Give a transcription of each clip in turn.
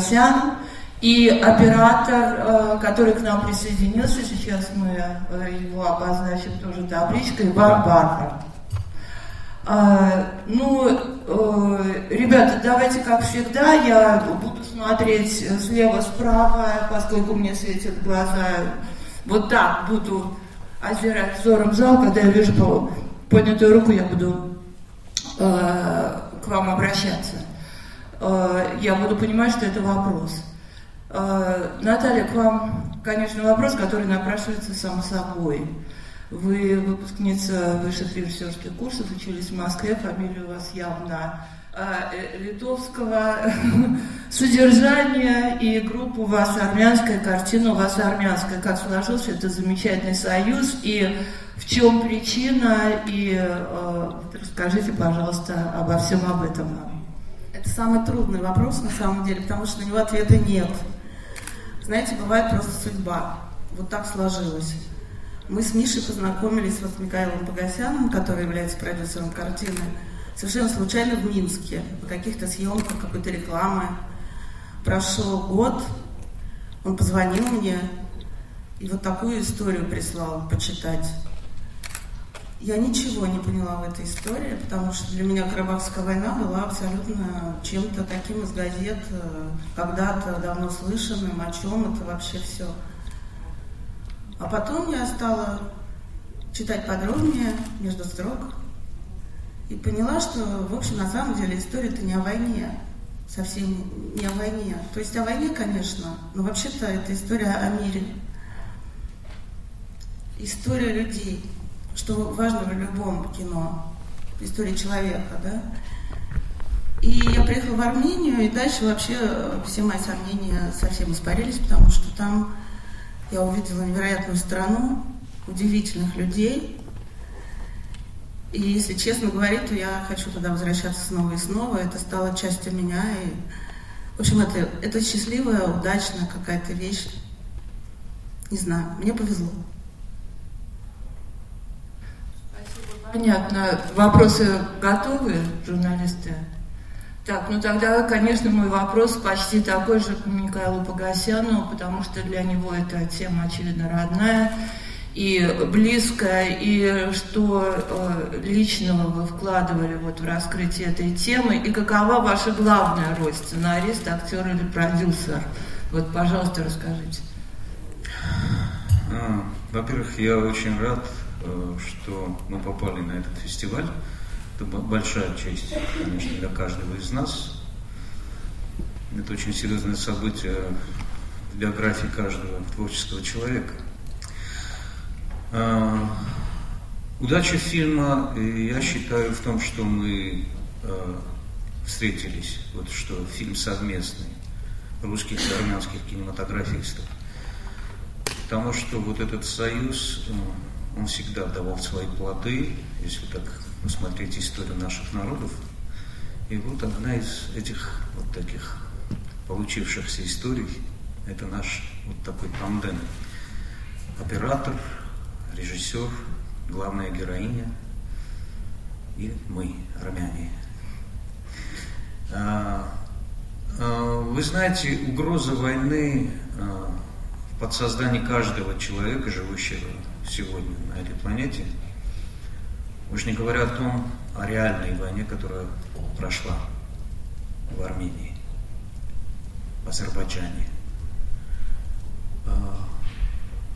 Погосян и оператор, который к нам присоединился, сейчас мы его обозначим тоже табличкой, Иван. А, ну, э, ребята, давайте, как всегда, я буду смотреть слева-справа, поскольку мне светят глаза. Вот так буду озирать взором зал, когда я вижу поднятую руку, я буду э, к вам обращаться. Э, я буду понимать, что это вопрос. Э, Наталья, к вам, конечно, вопрос, который напрашивается само собой. Вы выпускница высших режиссерских курсов, учились в Москве, фамилия у вас явно э, литовского содержания, и группа у вас армянская, картина у вас армянская. Как сложился это замечательный союз, и в чем причина, и э, расскажите, пожалуйста, обо всем об этом Это самый трудный вопрос на самом деле, потому что на него ответа нет. Знаете, бывает просто судьба. Вот так сложилось. Мы с Мишей познакомились вот с Михаилом Погосяном, который является продюсером картины, совершенно случайно в Минске, по каких-то съемках, какой-то рекламы. Прошел год, он позвонил мне и вот такую историю прислал почитать. Я ничего не поняла в этой истории, потому что для меня Карабахская война была абсолютно чем-то таким из газет, э, когда-то давно слышанным, о чем это вообще все. А потом я стала читать подробнее, между строк, и поняла, что, в общем, на самом деле история-то не о войне, совсем не о войне. То есть о войне, конечно, но вообще-то это история о мире. История людей, что важно в любом кино, история человека, да. И я приехала в Армению, и дальше вообще все мои сомнения совсем испарились, потому что там я увидела невероятную страну, удивительных людей. И если честно говорить, то я хочу туда возвращаться снова и снова. Это стало частью меня. И, в общем, это, это счастливая, удачная какая-то вещь. Не знаю, мне повезло. Спасибо, понятно. Вопросы готовы, журналисты? Так, ну тогда, конечно, мой вопрос почти такой же к Михаилу Погосяну, потому что для него эта тема, очевидно, родная и близкая, и что э, личного вы вкладывали вот в раскрытие этой темы, и какова ваша главная роль, сценарист, актер или продюсер? Вот, пожалуйста, расскажите. Во-первых, я очень рад, э, что мы попали на этот фестиваль. Это большая честь, конечно, для каждого из нас. Это очень серьезное событие в биографии каждого творческого человека. А, удача фильма, я считаю, в том, что мы а, встретились, вот что фильм совместный русских и армянских кинематографистов. Потому что вот этот союз, он всегда давал свои плоды, если так посмотреть историю наших народов. И вот одна из этих вот таких получившихся историй, это наш вот такой тандем. Оператор, режиссер, главная героиня и мы, армяне. А, а, вы знаете, угроза войны в подсознании каждого человека, живущего сегодня на этой планете – Уж не говоря о том, о реальной войне, которая прошла в Армении, в Азербайджане.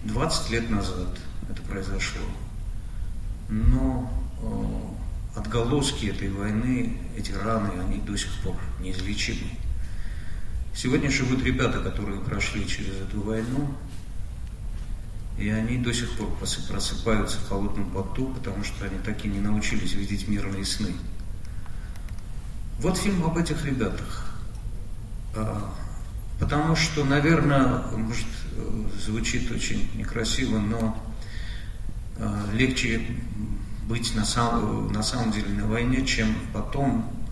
20 а, лет назад это произошло. Но а, отголоски этой войны, эти раны, они до сих пор неизлечимы. Сегодня живут ребята, которые прошли через эту войну, и они до сих пор просыпаются в холодном поту, потому что они так и не научились видеть мирные сны. Вот фильм об этих ребятах. А, потому что, наверное, может, звучит очень некрасиво, но а, легче быть на, сам, на самом деле на войне, чем потом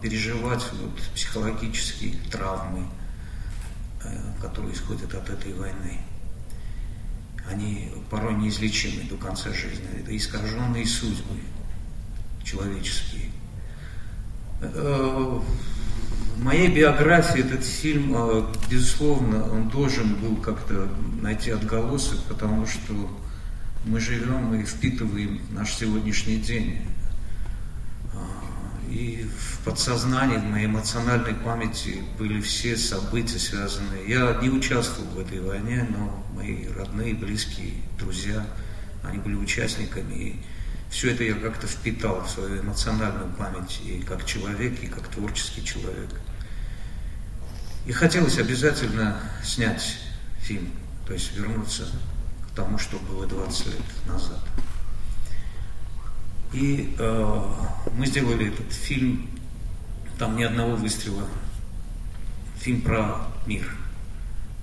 переживать вот психологические травмы, которые исходят от этой войны они порой неизлечимы до конца жизни. Это искаженные судьбы человеческие. Э, в моей биографии этот фильм, э, безусловно, он должен был как-то найти отголосок, потому что мы живем и впитываем наш сегодняшний день. И в подсознании, в моей эмоциональной памяти были все события связанные. Я не участвовал в этой войне, но мои родные, близкие, друзья, они были участниками. И все это я как-то впитал в свою эмоциональную память и как человек, и как творческий человек. И хотелось обязательно снять фильм, то есть вернуться к тому, что было 20 лет назад. И э, мы сделали этот фильм, там ни одного выстрела, фильм про мир.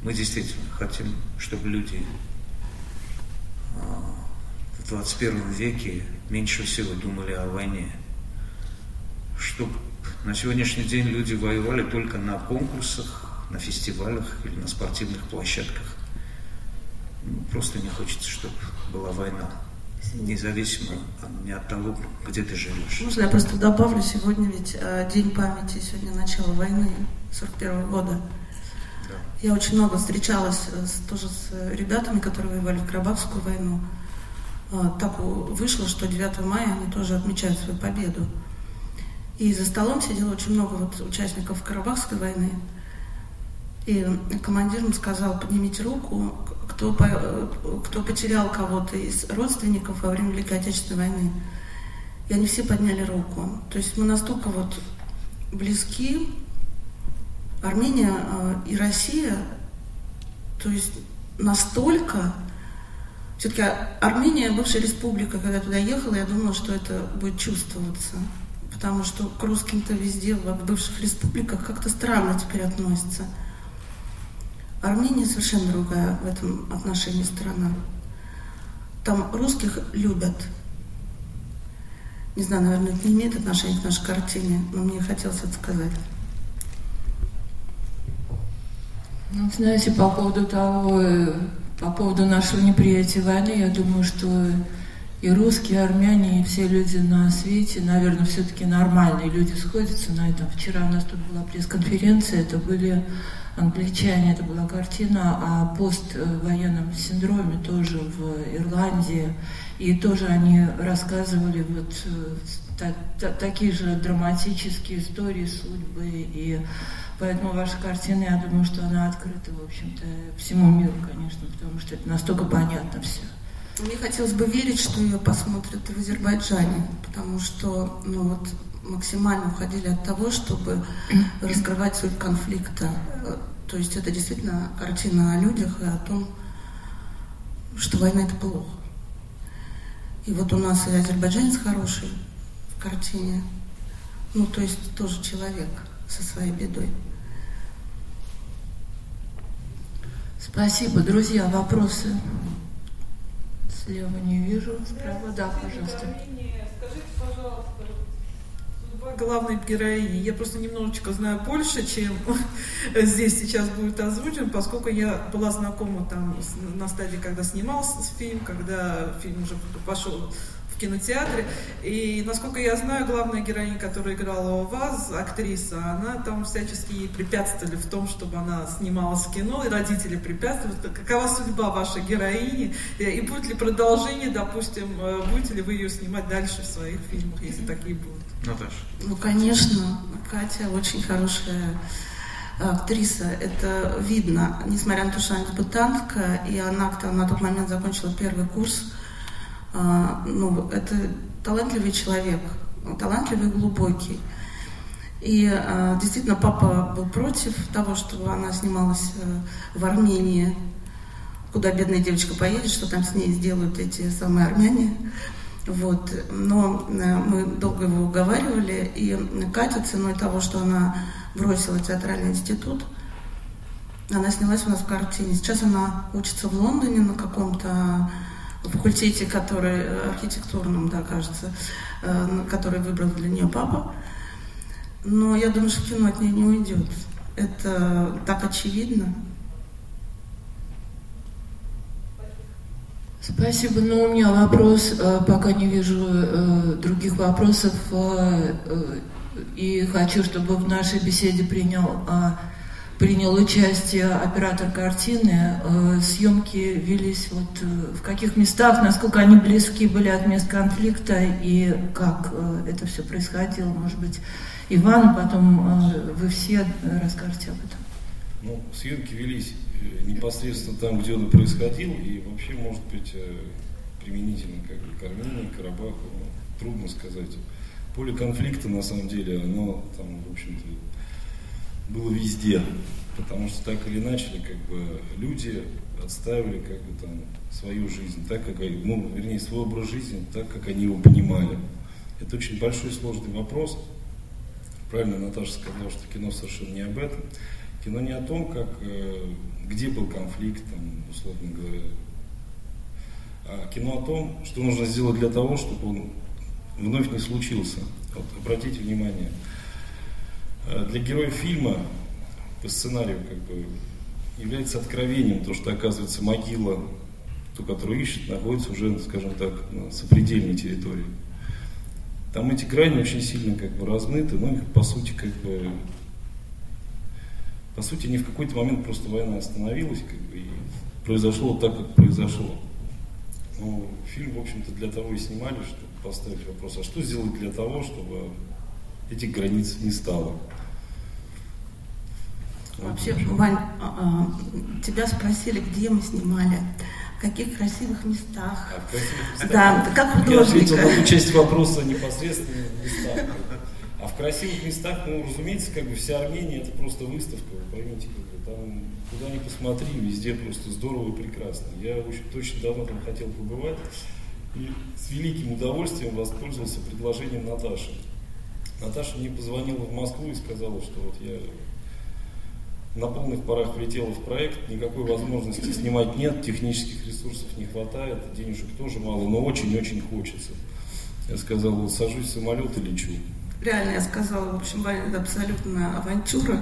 Мы действительно хотим, чтобы люди э, в 21 веке меньше всего думали о войне. Чтобы на сегодняшний день люди воевали только на конкурсах, на фестивалях или на спортивных площадках. Просто не хочется, чтобы была война, независимо не от того, где ты живешь. Можно я просто добавлю, сегодня ведь э, День памяти, сегодня начало войны 41 -го года. Да. Я очень много встречалась э, с, тоже с ребятами, которые воевали в Карабахскую войну. Так вышло, что 9 мая они тоже отмечают свою победу. И за столом сидело очень много вот участников Карабахской войны. И командир им сказал, поднимите руку, кто, кто потерял кого-то из родственников во время Великой Отечественной войны. И они все подняли руку. То есть мы настолько вот близки, Армения а, и Россия, то есть настолько все-таки Армения, бывшая республика, когда я туда ехала, я думала, что это будет чувствоваться. Потому что к русским-то везде, в бывших республиках, как-то странно теперь относятся. Армения совершенно другая в этом отношении страна. Там русских любят. Не знаю, наверное, это не имеет отношения к нашей картине, но мне хотелось это сказать. Ну, знаете, по поводу того, по поводу нашего неприятия войны, я думаю, что и русские, и армяне, и все люди на свете, наверное, все-таки нормальные люди сходятся на этом. Вчера у нас тут была пресс-конференция, это были англичане, это была картина о поствоенном синдроме тоже в Ирландии. И тоже они рассказывали вот та, та, такие же драматические истории судьбы и Поэтому ваша картина, я думаю, что она открыта, в общем-то, всему миру, конечно, потому что это настолько понятно все. Мне хотелось бы верить, что ее посмотрят в Азербайджане, потому что ну, вот, максимально уходили от того, чтобы раскрывать суть конфликта. То есть это действительно картина о людях и о том, что война это плохо. И вот у нас и азербайджанец хороший в картине, ну то есть тоже человек со своей бедой. Спасибо, друзья. Вопросы? Слева не вижу, справа, да, пожалуйста. Скажите, пожалуйста, главной героини. Я просто немножечко знаю больше, чем здесь сейчас будет озвучен, поскольку я была знакома там на стадии, когда снимался фильм, когда фильм уже пошел в кинотеатре. И, насколько я знаю, главная героиня, которая играла у вас, актриса, она там всячески ей препятствовали в том, чтобы она снималась в кино, и родители препятствовали. Какова судьба вашей героини? И будет ли продолжение, допустим, э, будете ли вы ее снимать дальше в своих фильмах, если такие будут? Наташа. Ну, конечно. Катя очень хорошая актриса, это видно, несмотря на то, что она дебютантка, и она на тот момент закончила первый курс а, ну, это талантливый человек, талантливый, глубокий. И а, действительно, папа был против того, чтобы она снималась э, в Армении, куда бедная девочка поедет, что там с ней сделают эти самые армяне. Вот. Но э, мы долго его уговаривали, и Катя ценой того, что она бросила театральный институт, она снялась у нас в картине. Сейчас она учится в Лондоне на каком-то факультете, который э, архитектурном, да, кажется, э, который выбрал для нее папа. Но я думаю, что кино от нее не уйдет. Это так очевидно. Спасибо. Но у меня вопрос, э, пока не вижу других вопросов. и хочу, чтобы в нашей беседе принял, а, принял участие оператор картины. Э, съемки велись вот э, в каких местах, насколько они близки были от мест конфликта и как э, это все происходило. Может быть, Иван, потом вы все расскажете об этом. Ну, съемки велись непосредственно там, где он происходил, и вообще, может быть, применительно как к Армении, Карабаху, ну, трудно сказать поле конфликта, на самом деле, оно там, в общем-то, было везде. Потому что так или иначе, как бы, люди отставили как бы там свою жизнь, так как, ну, вернее, свой образ жизни, так, как они его понимали. Это очень большой сложный вопрос. Правильно Наташа сказала, что кино совершенно не об этом. Кино не о том, как, э, где был конфликт, там, условно говоря, а кино о том, что нужно сделать для того, чтобы он вновь не случился. Вот, обратите внимание, э, для героя фильма по сценарию как бы является откровением то, что оказывается могила, ту, которую ищет, находится уже, скажем так, на сопредельной территории. Там эти грани очень сильно как бы размыты, но их по сути как бы по сути, не в какой-то момент просто война остановилась, как бы, и произошло так, как произошло. Но фильм, в общем-то, для того и снимали, чтобы поставить вопрос, а что сделать для того, чтобы этих границ не стало? Вообще, Вань, а, а, тебя спросили, где мы снимали, в каких красивых местах. А в красивых местах? Да, как художник. Я ответил на ту часть вопроса непосредственно в местах. А в красивых местах, ну, разумеется, как бы вся Армения это просто выставка, вы поймите, как бы там куда ни посмотри, везде просто здорово и прекрасно. Я очень точно давно там хотел побывать и с великим удовольствием воспользовался предложением Наташи. Наташа мне позвонила в Москву и сказала, что вот я на полных парах влетела в проект, никакой возможности снимать нет, технических ресурсов не хватает, денежек тоже мало, но очень-очень хочется. Я сказал, вот сажусь в самолет и лечу. Реально, я сказала, в общем, это абсолютно авантюра.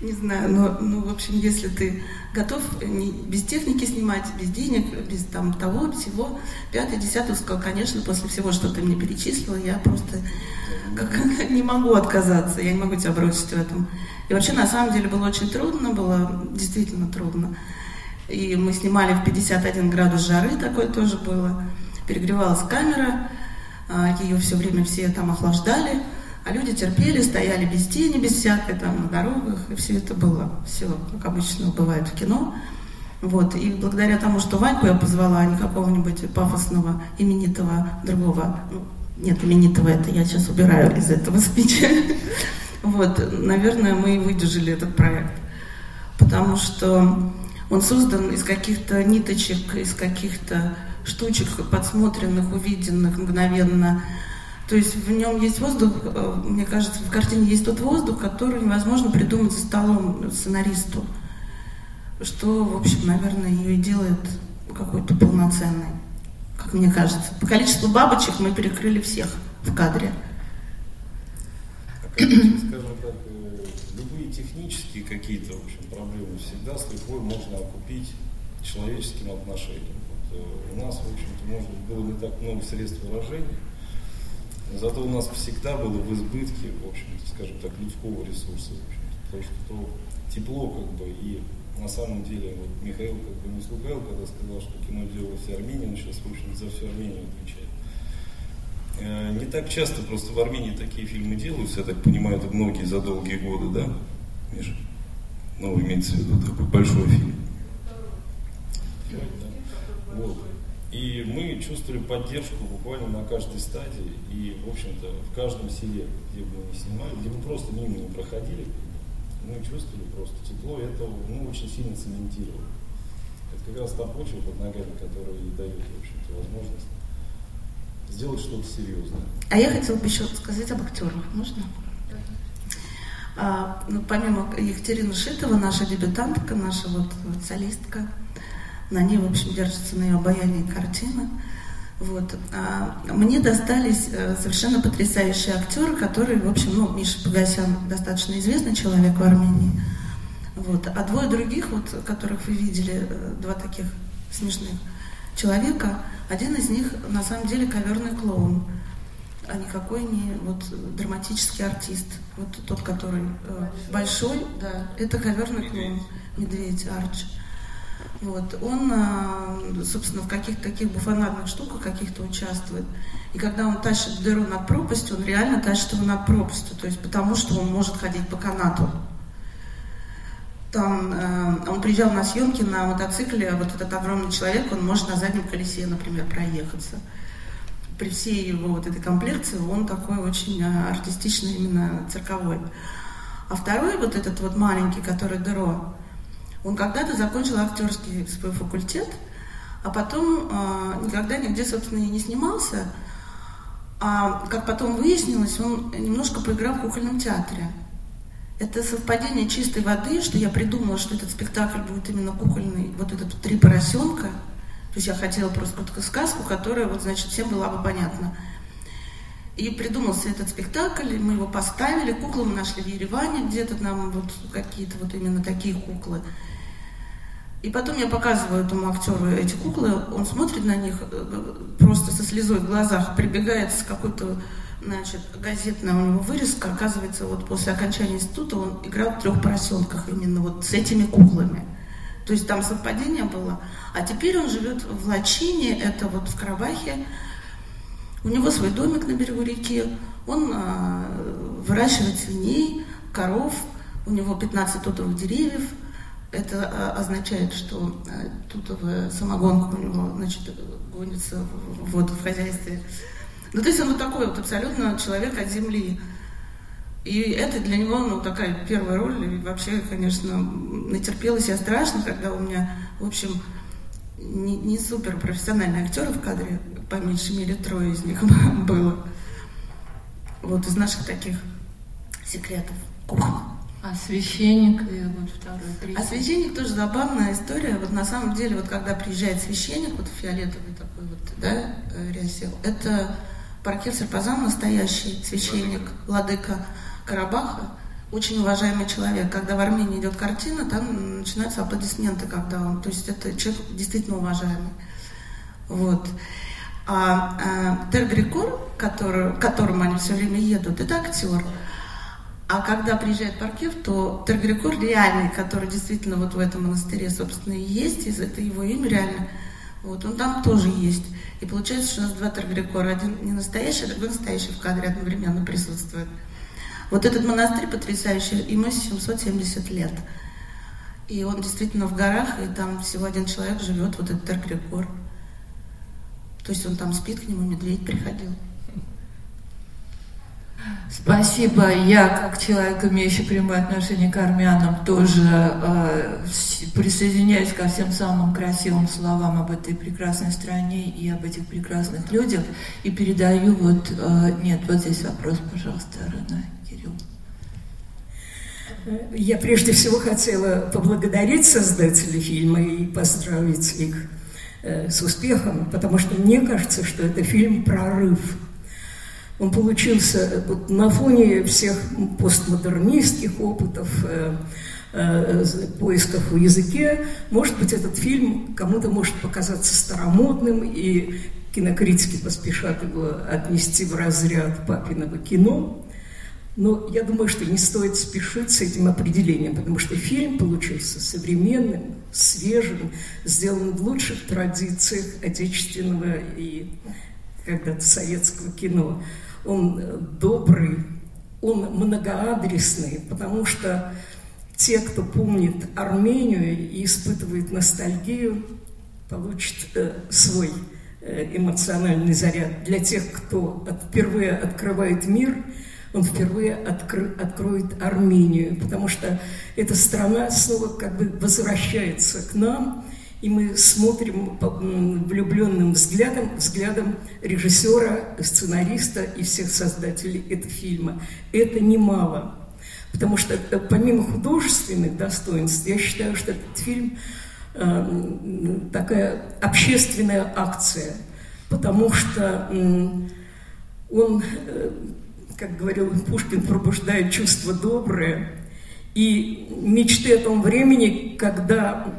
Не знаю, но, ну, в общем, если ты готов не, без техники снимать, без денег, без там того, всего, пятый, десятый, сказал, конечно, после всего, что ты мне перечислила, я просто как, не могу отказаться, я не могу тебя бросить в этом. И вообще, на самом деле, было очень трудно, было действительно трудно. И мы снимали в 51 градус жары, такое тоже было. Перегревалась камера, ее все время все там охлаждали. А люди терпели, стояли без тени, без всякой, там, на дорогах, и все это было, все, как обычно бывает в кино. Вот. И благодаря тому, что Ваньку я позвала, а не какого-нибудь пафосного, именитого другого, ну, нет, именитого это я сейчас убираю из этого спича. Вот, наверное, мы и выдержали этот проект. Потому что он создан из каких-то ниточек, из каких-то штучек подсмотренных, увиденных мгновенно, то есть в нем есть воздух, э, мне кажется, в картине есть тот воздух, который невозможно придумать за столом сценаристу. Что, в общем, наверное, ее и делает какой-то полноценной, как мне кажется. По количеству бабочек мы перекрыли всех в кадре. А скажем так, э, любые технические какие-то, в общем, проблемы всегда с лихвой можно окупить человеческим отношением. У нас, в общем-то, может быть, было не так много средств выражения, Зато у нас всегда было в избытке, в общем-то, скажем так, людского ресурса, в общем потому что то тепло, как бы, и на самом деле, вот Михаил как бы не слугал, когда сказал, что кино делала вся Армения, он сейчас, в общем, за всю Армению отвечает. Э, не так часто просто в Армении такие фильмы делаются, я так понимаю, это многие за долгие годы, да, Миша? Ну, имеется в виду такой большой фильм. Вот. И мы чувствовали поддержку буквально на каждой стадии. И, в общем-то, в каждом селе, где бы мы не снимали, где бы просто мимо не проходили, мы чувствовали просто тепло, и это ну, очень сильно цементировало. Это как раз та почва под ногами, которая и дает, в общем-то, возможность сделать что-то серьезное. А я хотела бы еще сказать об актерах. Можно? А, ну, помимо Екатерины Шитова, наша дебютантка, наша вот солистка, на ней, в общем, держится на ее обаянии картина. Вот. А мне достались э, совершенно потрясающие актеры, которые, в общем, ну, Миша Погосян достаточно известный человек в Армении. Вот. А двое других, вот, которых вы видели, э, два таких смешных человека, один из них на самом деле коверный клоун. а никакой не вот драматический артист. Вот тот, который э, большой, да, это коверный клоун, медведь Арч. Вот, он, э, собственно, в каких-то таких буфонадных штуках каких-то участвует. И когда он тащит дыру над пропастью, он реально тащит его над пропастью, то есть потому что он может ходить по канату. Там э, он приезжал на съемки на мотоцикле, а вот этот огромный человек, он может на заднем колесе, например, проехаться. При всей его вот этой комплекции он такой очень э, артистичный, именно цирковой. А второй, вот этот вот маленький, который Деро, он когда-то закончил актерский свой факультет, а потом э, никогда нигде, собственно, и не снимался. А как потом выяснилось, он немножко поиграл в кукольном театре. Это совпадение чистой воды, что я придумала, что этот спектакль будет именно кукольный, вот этот «Три поросенка». То есть я хотела просто сказку, которая, вот, значит, всем была бы понятна. И придумался этот спектакль, мы его поставили, куклы мы нашли в Ереване, где-то нам вот какие-то вот именно такие куклы. И потом я показываю этому актеру эти куклы, он смотрит на них э, просто со слезой в глазах, прибегает с какой-то Значит, газетная у него вырезка, оказывается, вот после окончания института он играл в трех поросенках именно вот с этими куклами. То есть там совпадение было. А теперь он живет в Лачине, это вот в Карабахе. У него свой домик на берегу реки. Он э, выращивает свиней, коров. У него 15 тутовых деревьев. Это э, означает, что э, тутовая самогонка у него, значит, гонится вот в хозяйстве. Ну, то есть он вот такой вот абсолютно человек от земли. И это для него, ну, такая первая роль. И вообще, конечно, натерпелась я страшно, когда у меня, в общем, не, не супер профессиональные актеры в кадре, по меньшей мере трое из них было. Вот из наших таких секретов. Кухня. А священник и вот второй, третий. А священник тоже забавная история. Вот на самом деле, вот когда приезжает священник, вот фиолетовый такой вот, да, э, рясел, это Паркир Серпазан настоящий священник, владыка Карабаха, очень уважаемый человек. Когда в Армении идет картина, там начинаются аплодисменты, когда он, то есть это человек действительно уважаемый. Вот. А, а Тер Грикор, который, к которому они все время едут, это актер. А когда приезжает Паркев, то Тер Грикор реальный, который действительно вот в этом монастыре, собственно, и есть, и это его имя реально – вот, он там тоже есть. И получается, что у нас два Таргрикора. Один не настоящий, а другой настоящий в кадре одновременно присутствует. Вот этот монастырь потрясающий, ему 770 лет. И он действительно в горах, и там всего один человек живет, вот этот Таргрикор. То есть он там спит, к нему медведь приходил. Спасибо. Я, как человек, имеющий прямое отношение к армянам, тоже э, присоединяюсь ко всем самым красивым словам об этой прекрасной стране и об этих прекрасных людях. И передаю вот... Э, нет, вот здесь вопрос, пожалуйста, Рена, Кирилл. Я прежде всего хотела поблагодарить создателей фильма и поздравить их с успехом, потому что мне кажется, что это фильм «Прорыв» Он получился вот на фоне всех постмодернистских опытов, э, э, поисков в языке. Может быть, этот фильм кому-то может показаться старомодным, и кинокритики поспешат его отнести в разряд папиного кино. Но я думаю, что не стоит спешить с этим определением, потому что фильм получился современным, свежим, сделан в лучших традициях отечественного и когда-то советского кино он э, добрый, он многоадресный, потому что те, кто помнит Армению и испытывает ностальгию, получат э, свой э, эмоциональный заряд. Для тех, кто впервые открывает мир, он впервые откры, откроет Армению, потому что эта страна снова как бы возвращается к нам – и мы смотрим влюбленным взглядом, взглядом режиссера, сценариста и всех создателей этого фильма. Это немало. Потому что э, помимо художественных достоинств, я считаю, что этот фильм э, такая общественная акция, потому что э, он, э, как говорил Пушкин, пробуждает чувство доброе и мечты о том времени, когда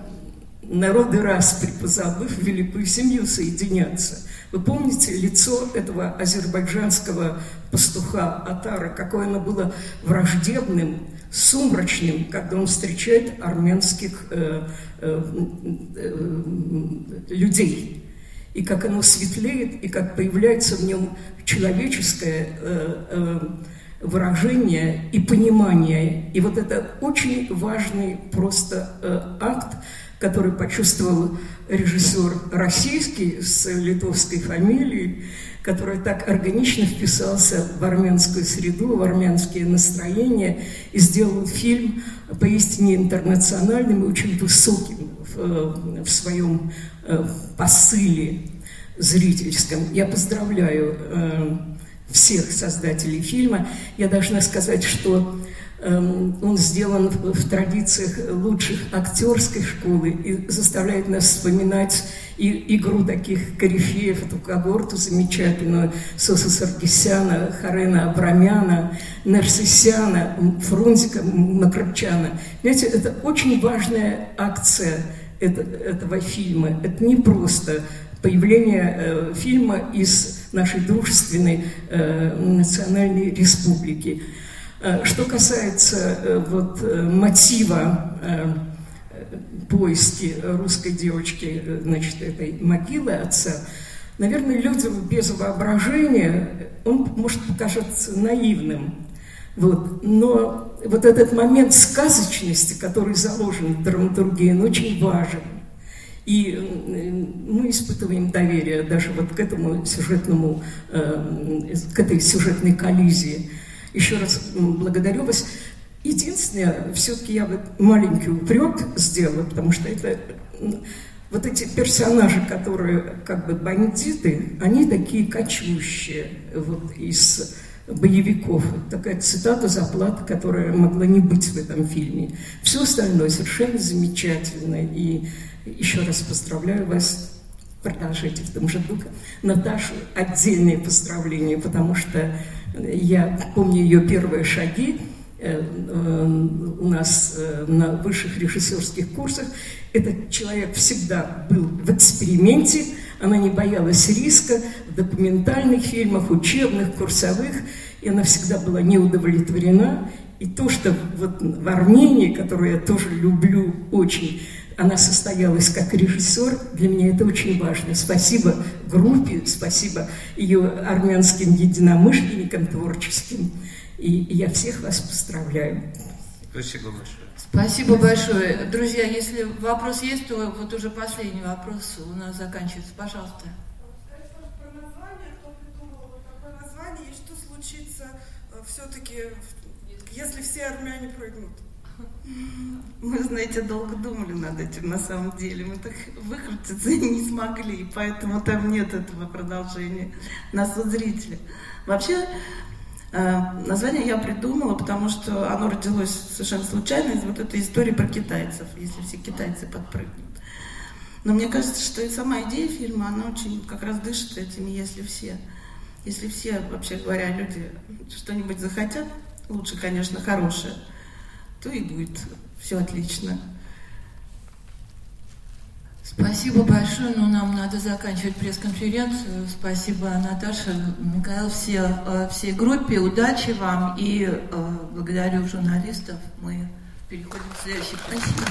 народы распри, позабыв великую семью, соединятся. Вы помните лицо этого азербайджанского пастуха Атара, какое оно было враждебным, сумрачным, когда он встречает армянских э, э, э, людей. И как оно светлеет, и как появляется в нем человеческое э, э, выражение и понимание. И вот это очень важный просто э, акт, который почувствовал режиссер российский с литовской фамилией, который так органично вписался в армянскую среду, в армянские настроения и сделал фильм поистине интернациональным и очень высоким в, в своем э, посыле зрительском. Я поздравляю э, всех создателей фильма. Я должна сказать, что Эм, он сделан в традициях лучших актерской школы и заставляет нас вспоминать и игру таких корифеев, эту когорту замечательную, Соса Саргисяна, Харена Абрамяна, Нарсисяна, Фрунзика Макарчана. Знаете, это очень важная акция этого фильма. Это не просто появление э, фильма из нашей дружественной э, национальной республики. Э, что касается э, вот, э, мотива поиски русской девочки, значит, этой могилы отца, наверное, людям без воображения он может показаться наивным. Вот. Но вот этот момент сказочности, который заложен в драматургии, он очень важен. И мы испытываем доверие даже вот к этому сюжетному, к этой сюжетной коллизии. Еще раз благодарю вас. Единственное, все-таки я бы маленький упрек сделала, потому что это вот эти персонажи, которые как бы бандиты, они такие кочущие вот из боевиков. Такая цитата заплата, которая могла не быть в этом фильме. Все остальное совершенно замечательно. И еще раз поздравляю вас. Продолжайте в том же духе. Наташу отдельные поздравления, потому что я помню ее первые шаги э, э, у нас э, на высших режиссерских курсах. Этот человек всегда был в эксперименте, она не боялась риска в документальных фильмах, учебных, курсовых, и она всегда была не удовлетворена. И то, что вот в Армении, которую я тоже люблю очень, она состоялась как режиссер, для меня это очень важно. Спасибо группе, спасибо ее армянским единомышленникам творческим. И я всех вас поздравляю. Спасибо большое. Спасибо большое. Друзья, если вопрос есть, то вот уже последний вопрос у нас заканчивается. Пожалуйста. все-таки, если все армяне пройдут? Мы, знаете, долго думали над этим на самом деле. Мы так выкрутиться не смогли, поэтому там нет этого продолжения на суд зрителя. Вообще, название я придумала, потому что оно родилось совершенно случайно из вот этой истории про китайцев, если все китайцы подпрыгнут. Но мне кажется, что и сама идея фильма, она очень как раз дышит этим, если все. Если все, вообще говоря, люди что-нибудь захотят, лучше, конечно, хорошее, то и будет все отлично. Спасибо большое, но нам надо заканчивать пресс-конференцию. Спасибо, Наташа, Михаил, все, э, всей группе. Удачи вам и э, благодарю журналистов. Мы переходим к следующей. Спасибо.